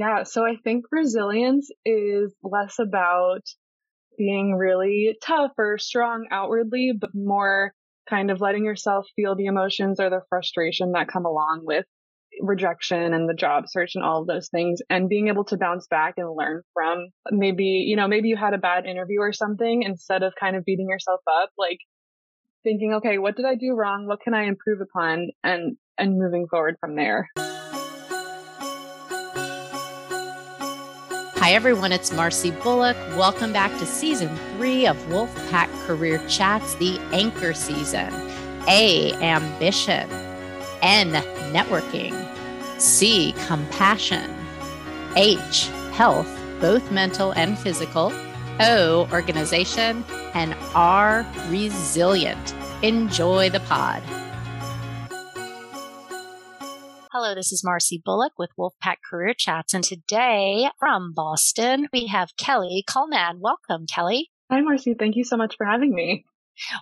Yeah, so I think resilience is less about being really tough or strong outwardly, but more kind of letting yourself feel the emotions or the frustration that come along with rejection and the job search and all of those things and being able to bounce back and learn from maybe, you know, maybe you had a bad interview or something instead of kind of beating yourself up, like thinking, okay, what did I do wrong? What can I improve upon? And, and moving forward from there. Hi, everyone. It's Marcy Bullock. Welcome back to season three of Wolfpack Career Chats, the anchor season. A, ambition. N, networking. C, compassion. H, health, both mental and physical. O, organization. And R, resilient. Enjoy the pod. Hello, this is Marcy Bullock with Wolfpack Career Chats. And today from Boston, we have Kelly Kullman. Welcome, Kelly. Hi, Marcy. Thank you so much for having me.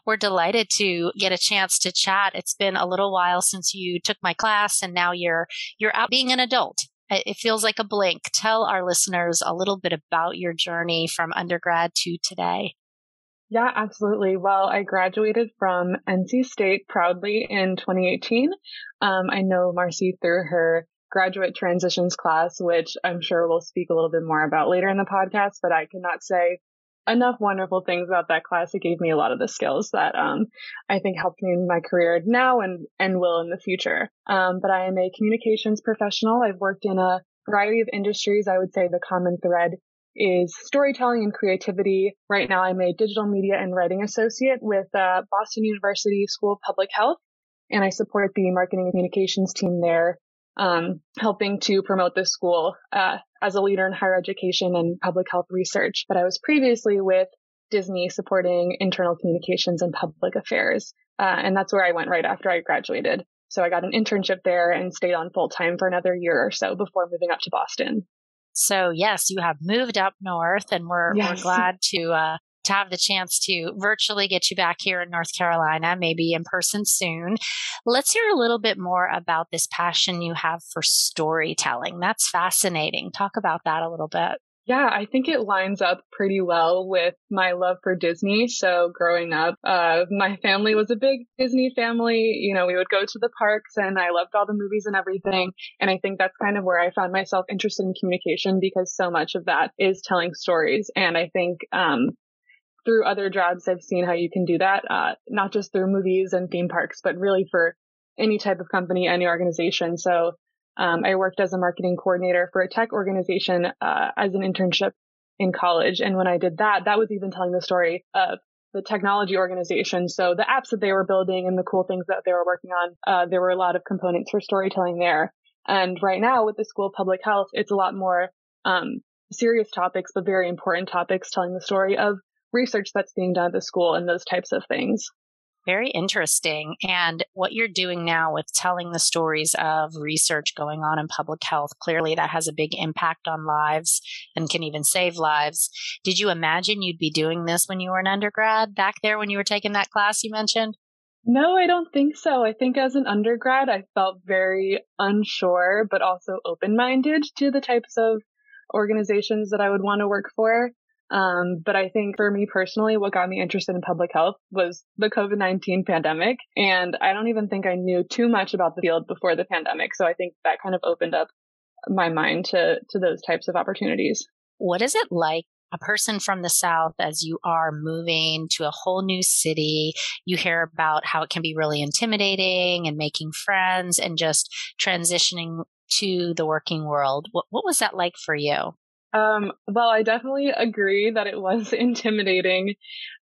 We're delighted to get a chance to chat. It's been a little while since you took my class and now you're you're out being an adult. It feels like a blink. Tell our listeners a little bit about your journey from undergrad to today. Yeah, absolutely. Well, I graduated from NC State proudly in 2018. Um, I know Marcy through her graduate transitions class, which I'm sure we'll speak a little bit more about later in the podcast, but I cannot say enough wonderful things about that class. It gave me a lot of the skills that um, I think helped me in my career now and, and will in the future. Um, but I am a communications professional. I've worked in a variety of industries. I would say the common thread is storytelling and creativity. Right now, I'm a digital media and writing associate with uh, Boston University School of Public Health, and I support the marketing and communications team there um, helping to promote this school uh, as a leader in higher education and public health research. But I was previously with Disney supporting internal communications and public affairs. Uh, and that's where I went right after I graduated. So I got an internship there and stayed on full time for another year or so before moving up to Boston. So yes, you have moved up north and we're, yes. we're glad to, uh, to have the chance to virtually get you back here in North Carolina, maybe in person soon. Let's hear a little bit more about this passion you have for storytelling. That's fascinating. Talk about that a little bit. Yeah, I think it lines up pretty well with my love for Disney. So growing up, uh, my family was a big Disney family. You know, we would go to the parks and I loved all the movies and everything. And I think that's kind of where I found myself interested in communication because so much of that is telling stories. And I think, um, through other jobs, I've seen how you can do that, uh, not just through movies and theme parks, but really for any type of company, any organization. So um, I worked as a marketing coordinator for a tech organization uh, as an internship in college. And when I did that, that was even telling the story of the technology organization. So the apps that they were building and the cool things that they were working on, uh, there were a lot of components for storytelling there. And right now with the School of Public Health, it's a lot more um, serious topics, but very important topics telling the story of research that's being done at the school and those types of things. Very interesting. And what you're doing now with telling the stories of research going on in public health, clearly that has a big impact on lives and can even save lives. Did you imagine you'd be doing this when you were an undergrad back there when you were taking that class you mentioned? No, I don't think so. I think as an undergrad, I felt very unsure, but also open minded to the types of organizations that I would want to work for. Um, but I think for me personally, what got me interested in public health was the COVID-19 pandemic. And I don't even think I knew too much about the field before the pandemic. So I think that kind of opened up my mind to, to those types of opportunities. What is it like a person from the South as you are moving to a whole new city. You hear about how it can be really intimidating and making friends and just transitioning to the working world. What, what was that like for you? Um, well, I definitely agree that it was intimidating,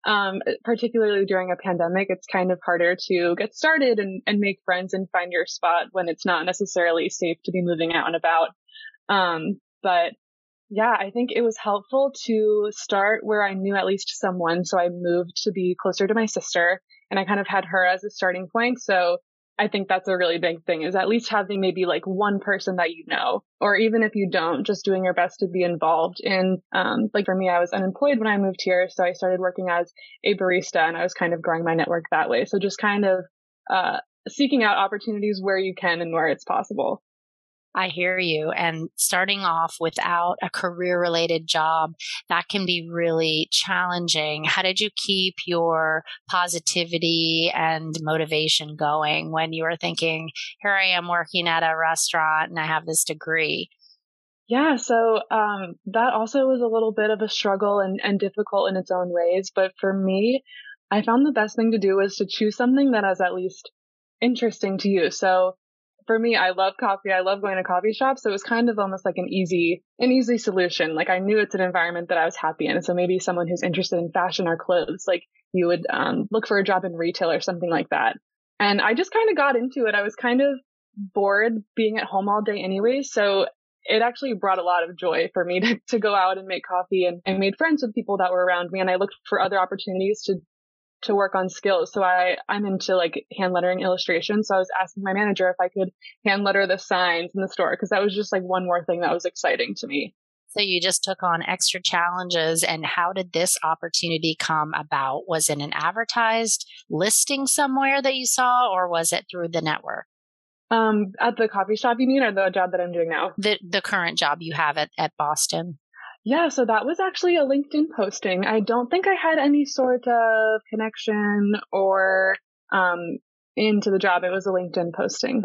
um, particularly during a pandemic. It's kind of harder to get started and, and make friends and find your spot when it's not necessarily safe to be moving out and about. Um, but yeah, I think it was helpful to start where I knew at least someone. So I moved to be closer to my sister and I kind of had her as a starting point. So I think that's a really big thing is at least having maybe like one person that you know, or even if you don't, just doing your best to be involved in, um, like for me, I was unemployed when I moved here. So I started working as a barista and I was kind of growing my network that way. So just kind of, uh, seeking out opportunities where you can and where it's possible. I hear you. And starting off without a career related job, that can be really challenging. How did you keep your positivity and motivation going when you were thinking, here I am working at a restaurant and I have this degree? Yeah, so um, that also was a little bit of a struggle and, and difficult in its own ways. But for me, I found the best thing to do was to choose something that is at least interesting to you. So for me, I love coffee. I love going to coffee shops. So it was kind of almost like an easy, an easy solution. Like I knew it's an environment that I was happy in. So maybe someone who's interested in fashion or clothes, like you would um, look for a job in retail or something like that. And I just kind of got into it. I was kind of bored being at home all day anyway. So it actually brought a lot of joy for me to, to go out and make coffee and I made friends with people that were around me and I looked for other opportunities to to work on skills. So I, I'm into like hand lettering illustration. So I was asking my manager if I could hand letter the signs in the store because that was just like one more thing that was exciting to me. So you just took on extra challenges and how did this opportunity come about? Was it an advertised listing somewhere that you saw or was it through the network? Um, at the coffee shop, you mean, or the job that I'm doing now? The the current job you have at, at Boston. Yeah, so that was actually a LinkedIn posting. I don't think I had any sort of connection or um, into the job. It was a LinkedIn posting.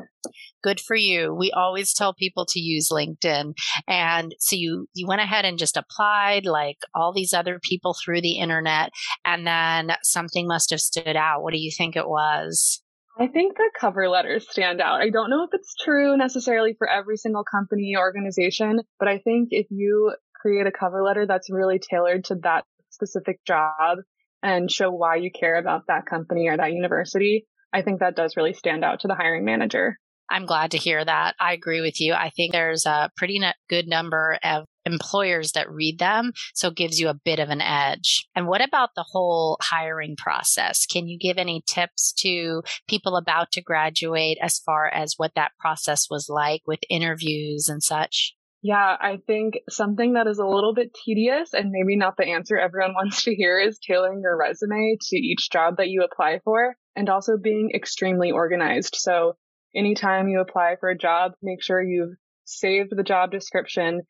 Good for you. We always tell people to use LinkedIn. And so you, you went ahead and just applied like all these other people through the internet. And then something must have stood out. What do you think it was? I think the cover letters stand out. I don't know if it's true necessarily for every single company organization, but I think if you create a cover letter that's really tailored to that specific job and show why you care about that company or that university, I think that does really stand out to the hiring manager. I'm glad to hear that. I agree with you. I think there's a pretty good number of employers that read them, so it gives you a bit of an edge. And what about the whole hiring process? Can you give any tips to people about to graduate as far as what that process was like with interviews and such? Yeah, I think something that is a little bit tedious and maybe not the answer everyone wants to hear is tailoring your resume to each job that you apply for and also being extremely organized. So anytime you apply for a job, make sure you've saved the job description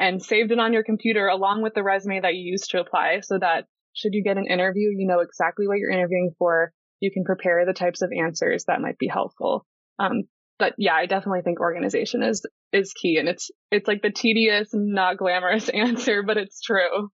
and saved it on your computer along with the resume that you used to apply so that should you get an interview, you know exactly what you're interviewing for. You can prepare the types of answers that might be helpful. Um, but yeah, I definitely think organization is is key and it's it's like the tedious, not glamorous answer, but it's true.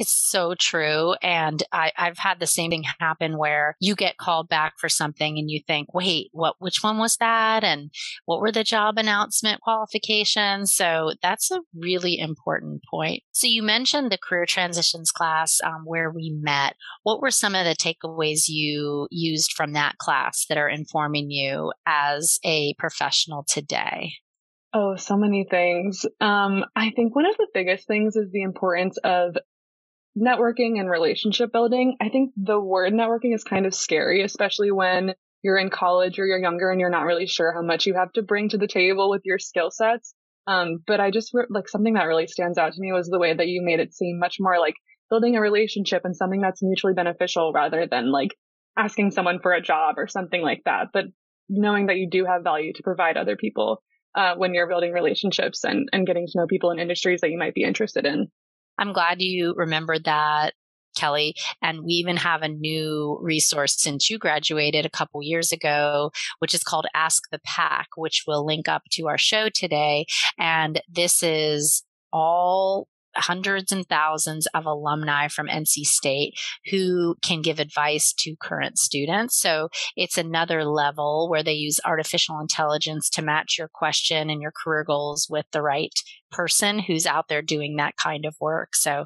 It's so true. And I, I've had the same thing happen where you get called back for something and you think, wait, what, which one was that? And what were the job announcement qualifications? So that's a really important point. So you mentioned the career transitions class um, where we met. What were some of the takeaways you used from that class that are informing you as a professional today? Oh, so many things. Um, I think one of the biggest things is the importance of networking and relationship building. I think the word networking is kind of scary, especially when you're in college or you're younger and you're not really sure how much you have to bring to the table with your skill sets. Um, but I just like something that really stands out to me was the way that you made it seem much more like building a relationship and something that's mutually beneficial rather than like asking someone for a job or something like that. But knowing that you do have value to provide other people uh, when you're building relationships and, and getting to know people in industries that you might be interested in. I'm glad you remembered that. Kelly. And we even have a new resource since you graduated a couple years ago, which is called Ask the Pack, which will link up to our show today. And this is all hundreds and thousands of alumni from NC State who can give advice to current students. So it's another level where they use artificial intelligence to match your question and your career goals with the right person who's out there doing that kind of work. So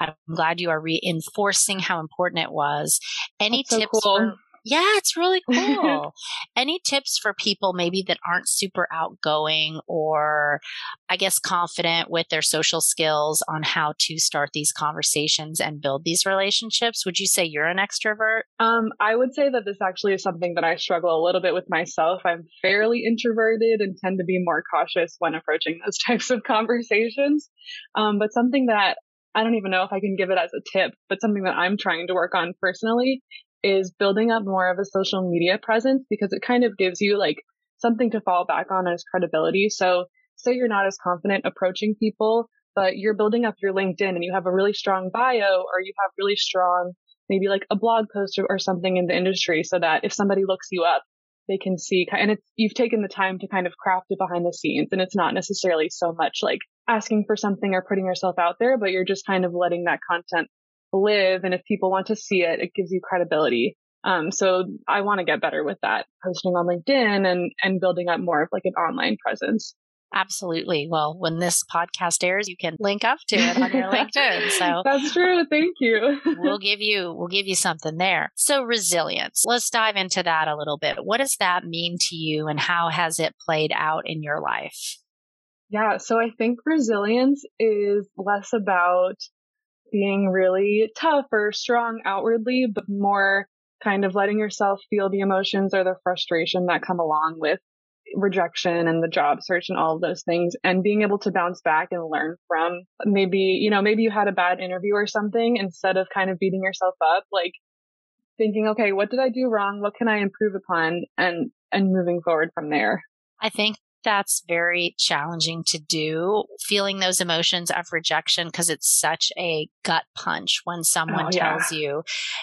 I'm glad you are reinforcing how important it was. Any tips cool. for yeah, it's really cool. Any tips for people maybe that aren't super outgoing or I guess confident with their social skills on how to start these conversations and build these relationships? Would you say you're an extrovert? Um, I would say that this actually is something that I struggle a little bit with myself. I'm fairly introverted and tend to be more cautious when approaching those types of conversations. Um, but something that I don't even know if I can give it as a tip, but something that I'm trying to work on personally is building up more of a social media presence because it kind of gives you like something to fall back on as credibility. So say you're not as confident approaching people, but you're building up your LinkedIn and you have a really strong bio or you have really strong, maybe like a blog post or, or something in the industry so that if somebody looks you up, they can see and it's you've taken the time to kind of craft it behind the scenes and it's not necessarily so much like asking for something or putting yourself out there but you're just kind of letting that content live and if people want to see it it gives you credibility um, so i want to get better with that posting on linkedin and and building up more of like an online presence Absolutely. Well, when this podcast airs, you can link up to it on your LinkedIn. So That's true. Thank you. we'll give you we'll give you something there. So resilience. Let's dive into that a little bit. What does that mean to you and how has it played out in your life? Yeah, so I think resilience is less about being really tough or strong outwardly, but more kind of letting yourself feel the emotions or the frustration that come along with rejection and the job search and all of those things and being able to bounce back and learn from maybe, you know, maybe you had a bad interview or something instead of kind of beating yourself up, like thinking, okay, what did I do wrong? What can I improve upon? And, and moving forward from there. I think that's very challenging to do, feeling those emotions of rejection because it's such a gut punch when someone oh, tells yeah. you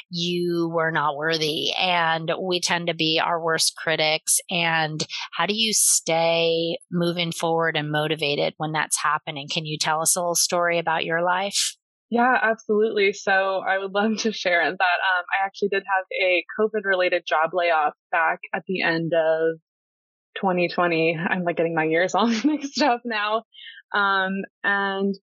you were not worthy. And we tend to be our worst critics. And how do you stay moving forward and motivated when that's happening? Can you tell us a little story about your life? Yeah, absolutely. So I would love to share that um, I actually did have a COVID related job layoff back at the end of 2020. I'm like getting my years all mixed up now. Um, and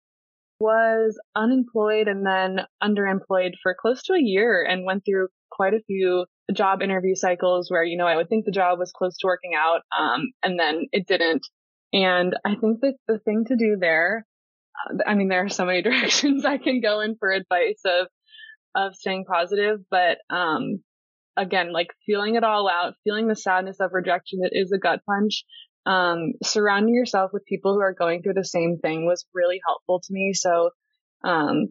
was unemployed and then underemployed for close to a year and went through quite a few job interview cycles where, you know, I would think the job was close to working out. Um, and then it didn't. And I think that the thing to do there, I mean, there are so many directions I can go in for advice of, of staying positive, but, um, again, like feeling it all out, feeling the sadness of rejection. It is a gut punch. Um, surrounding yourself with people who are going through the same thing was really helpful to me. So, um,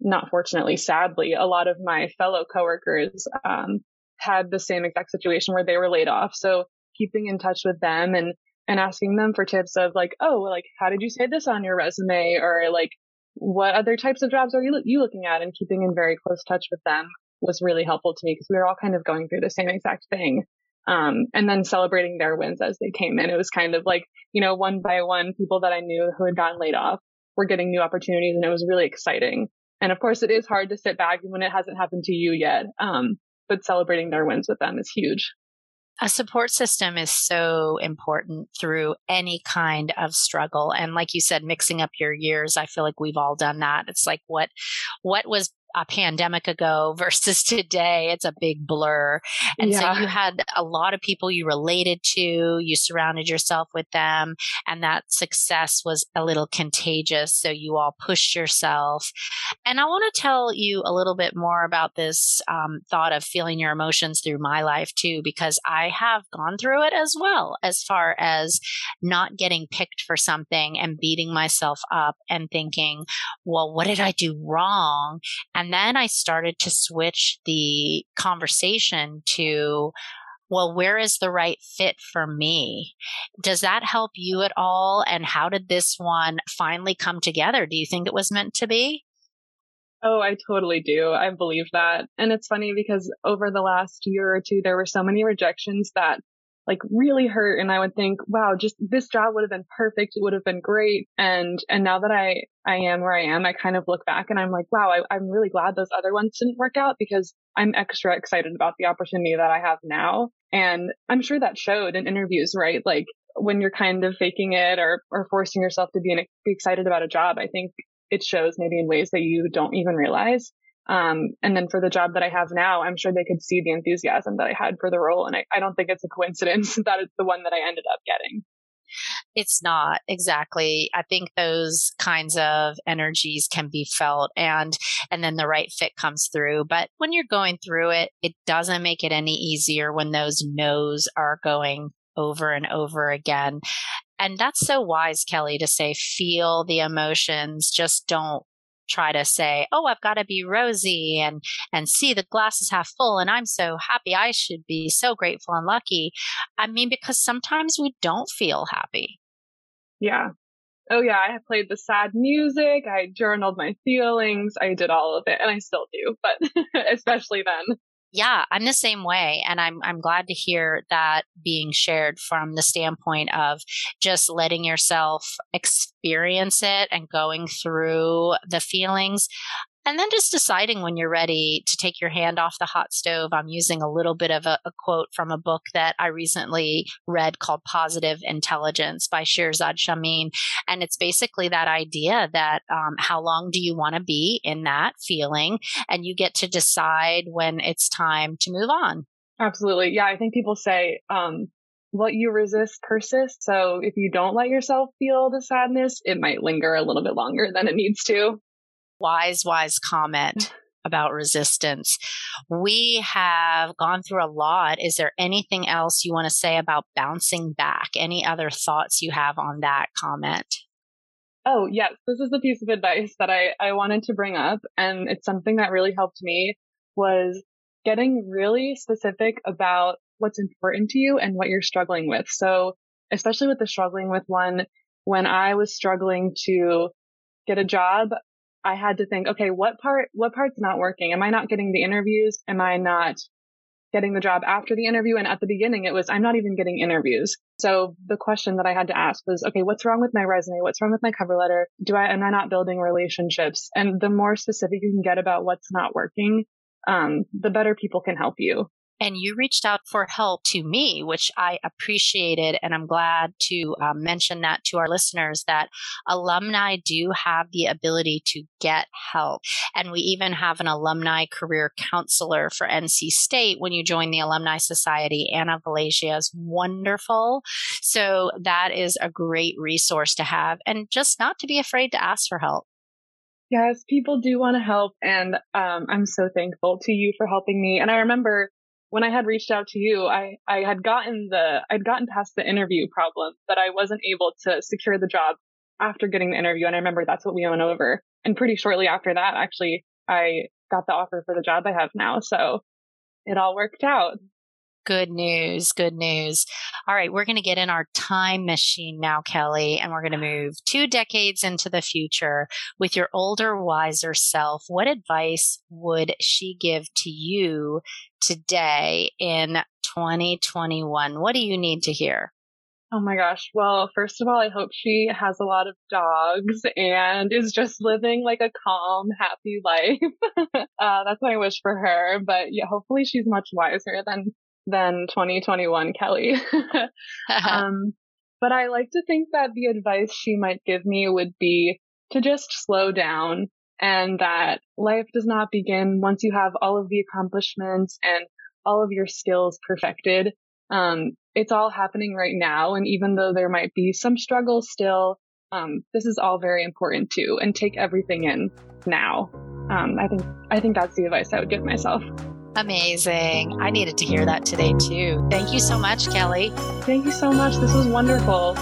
not fortunately, sadly, a lot of my fellow coworkers, um, had the same exact situation where they were laid off. So keeping in touch with them and, and asking them for tips of like, oh, like, how did you say this on your resume? Or like, what other types of jobs are you, you looking at and keeping in very close touch with them was really helpful to me because we were all kind of going through the same exact thing. Um, and then celebrating their wins as they came in. It was kind of like, you know, one by one, people that I knew who had gotten laid off were getting new opportunities and it was really exciting. And of course, it is hard to sit back when it hasn't happened to you yet. Um, but celebrating their wins with them is huge. A support system is so important through any kind of struggle. And like you said, mixing up your years, I feel like we've all done that. It's like what, what was a pandemic ago versus today, it's a big blur. And yeah. so you had a lot of people you related to, you surrounded yourself with them, and that success was a little contagious. So you all pushed yourself. And I want to tell you a little bit more about this um, thought of feeling your emotions through my life too, because I have gone through it as well, as far as not getting picked for something and beating myself up and thinking, well, what did I do wrong? And and then I started to switch the conversation to, well, where is the right fit for me? Does that help you at all? And how did this one finally come together? Do you think it was meant to be? Oh, I totally do. I believe that. And it's funny because over the last year or two, there were so many rejections that like really hurt and I would think, wow, just this job would have been perfect. It would have been great. And, and now that I, I am where I am, I kind of look back and I'm like, wow, I, I'm really glad those other ones didn't work out because I'm extra excited about the opportunity that I have now. And I'm sure that showed in interviews, right? Like when you're kind of faking it or, or forcing yourself to be, an, be excited about a job, I think it shows maybe in ways that you don't even realize. Um, and then for the job that I have now, I'm sure they could see the enthusiasm that I had for the role. And I, I don't think it's a coincidence that it's the one that I ended up getting. It's not exactly. I think those kinds of energies can be felt and and then the right fit comes through. But when you're going through it, it doesn't make it any easier when those no's are going over and over again. And that's so wise, Kelly, to say feel the emotions, just don't try to say, "Oh, I've got to be rosy and and see the glass is half full and I'm so happy. I should be so grateful and lucky." I mean, because sometimes we don't feel happy. Yeah. Oh yeah, I played the sad music, I journaled my feelings, I did all of it, and I still do, but especially then. Yeah, I'm the same way. And I'm, I'm glad to hear that being shared from the standpoint of just letting yourself experience it and going through the feelings. And then just deciding when you're ready to take your hand off the hot stove. I'm using a little bit of a, a, quote from a book that I recently read called Positive Intelligence by Shirzad Chamine. And it's basically that idea that um, how long do you want to be in that feeling? And you get to decide when it's time to move on. Absolutely. Yeah. I think people say, um, what you resist persists. So if you don't let yourself feel the sadness, it might linger a little bit longer than it needs to wise, wise comment about resistance. We have gone through a lot. Is there anything else you want to say about bouncing back? Any other thoughts you have on that comment? Oh, yes. This is the piece of advice that I, I wanted to bring up. And it's something that really helped me was getting really specific about what's important to you and what you're struggling with. So, especially with the struggling with one, when I was struggling to get a job, I had to think, okay, what part, what part's not working? Am I not getting the interviews? Am I not getting the job after the interview? And at the beginning, it was, I'm not even getting interviews. So the question that I had to ask was, okay, what's wrong with my resume? What's wrong with my cover letter? Do I, am I not building relationships? And the more specific you can get about what's not working, um, the better people can help you and you reached out for help to me, which I appreciated. And I'm glad to um, mention that to our listeners that alumni do have the ability to get help. And we even have an alumni career counselor for NC State when you join the Alumni Society. Anna Valasia is wonderful. So that is a great resource to have and just not to be afraid to ask for help. Yes, people do want to help. And um, I'm so thankful to you for helping me. And I remember when I had reached out to you, I, I had gotten the, I'd gotten past the interview problem, but I wasn't able to secure the job after getting the interview. And I remember that's what we went over. And pretty shortly after that, actually, I got the offer for the job I have now. So it all worked out. Good news. Good news. All right. We're going to get in our time machine now, Kelly, and we're going to move two decades into the future with your older, wiser self. What advice would she give to you today in 2021? What do you need to hear? Oh my gosh. Well, first of all, I hope she has a lot of dogs and is just living like a calm, happy life. uh, that's I wish for her. But yeah, hopefully she's much wiser than than 2021 Kelly. um, but I like to think that the advice she might give me would be to just slow down and that life does not begin once you have all of the accomplishments and all of your skills perfected. Um, it's all happening right now. And even though there might be some struggles still, um, this is all very important too and take everything in now. Um, I think, I think that's the advice I would give myself. Amazing. I needed to hear that today too. Thank you so much, Kelly. Thank you so much. This was wonderful.